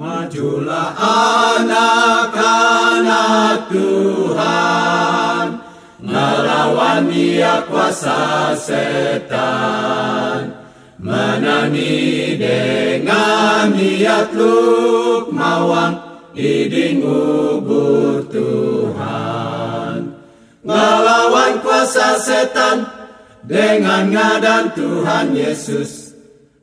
Majulah anak-anak Tuhan Melawan dia kuasa setan. Menani dengan niat luk mawang Iding ubur Tuhan. Melawan kuasa setan Dengan ngadan Tuhan Yesus.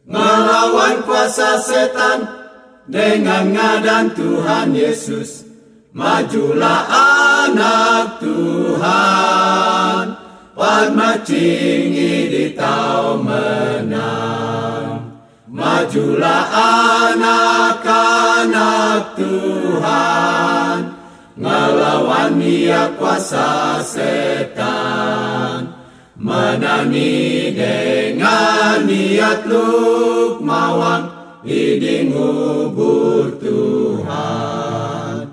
Melawan kuasa setan dengan ngadan Tuhan Yesus Majulah anak Tuhan. Padma cingi di tau menang. Majulah anak-anak Tuhan. Ngelawan dia kuasa setan. Menani dengan niat luk mawang Iding ubur Tuhan.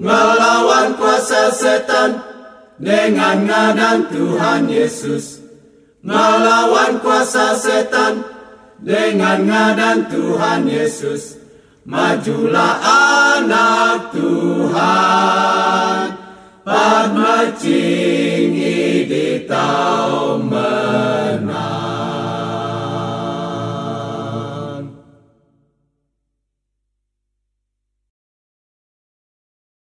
Melawan kuasa setan Dengan ngadan Tuhan Yesus. Melawan kuasa setan Dengan ngadan Tuhan Yesus. Majulah anak Tuhan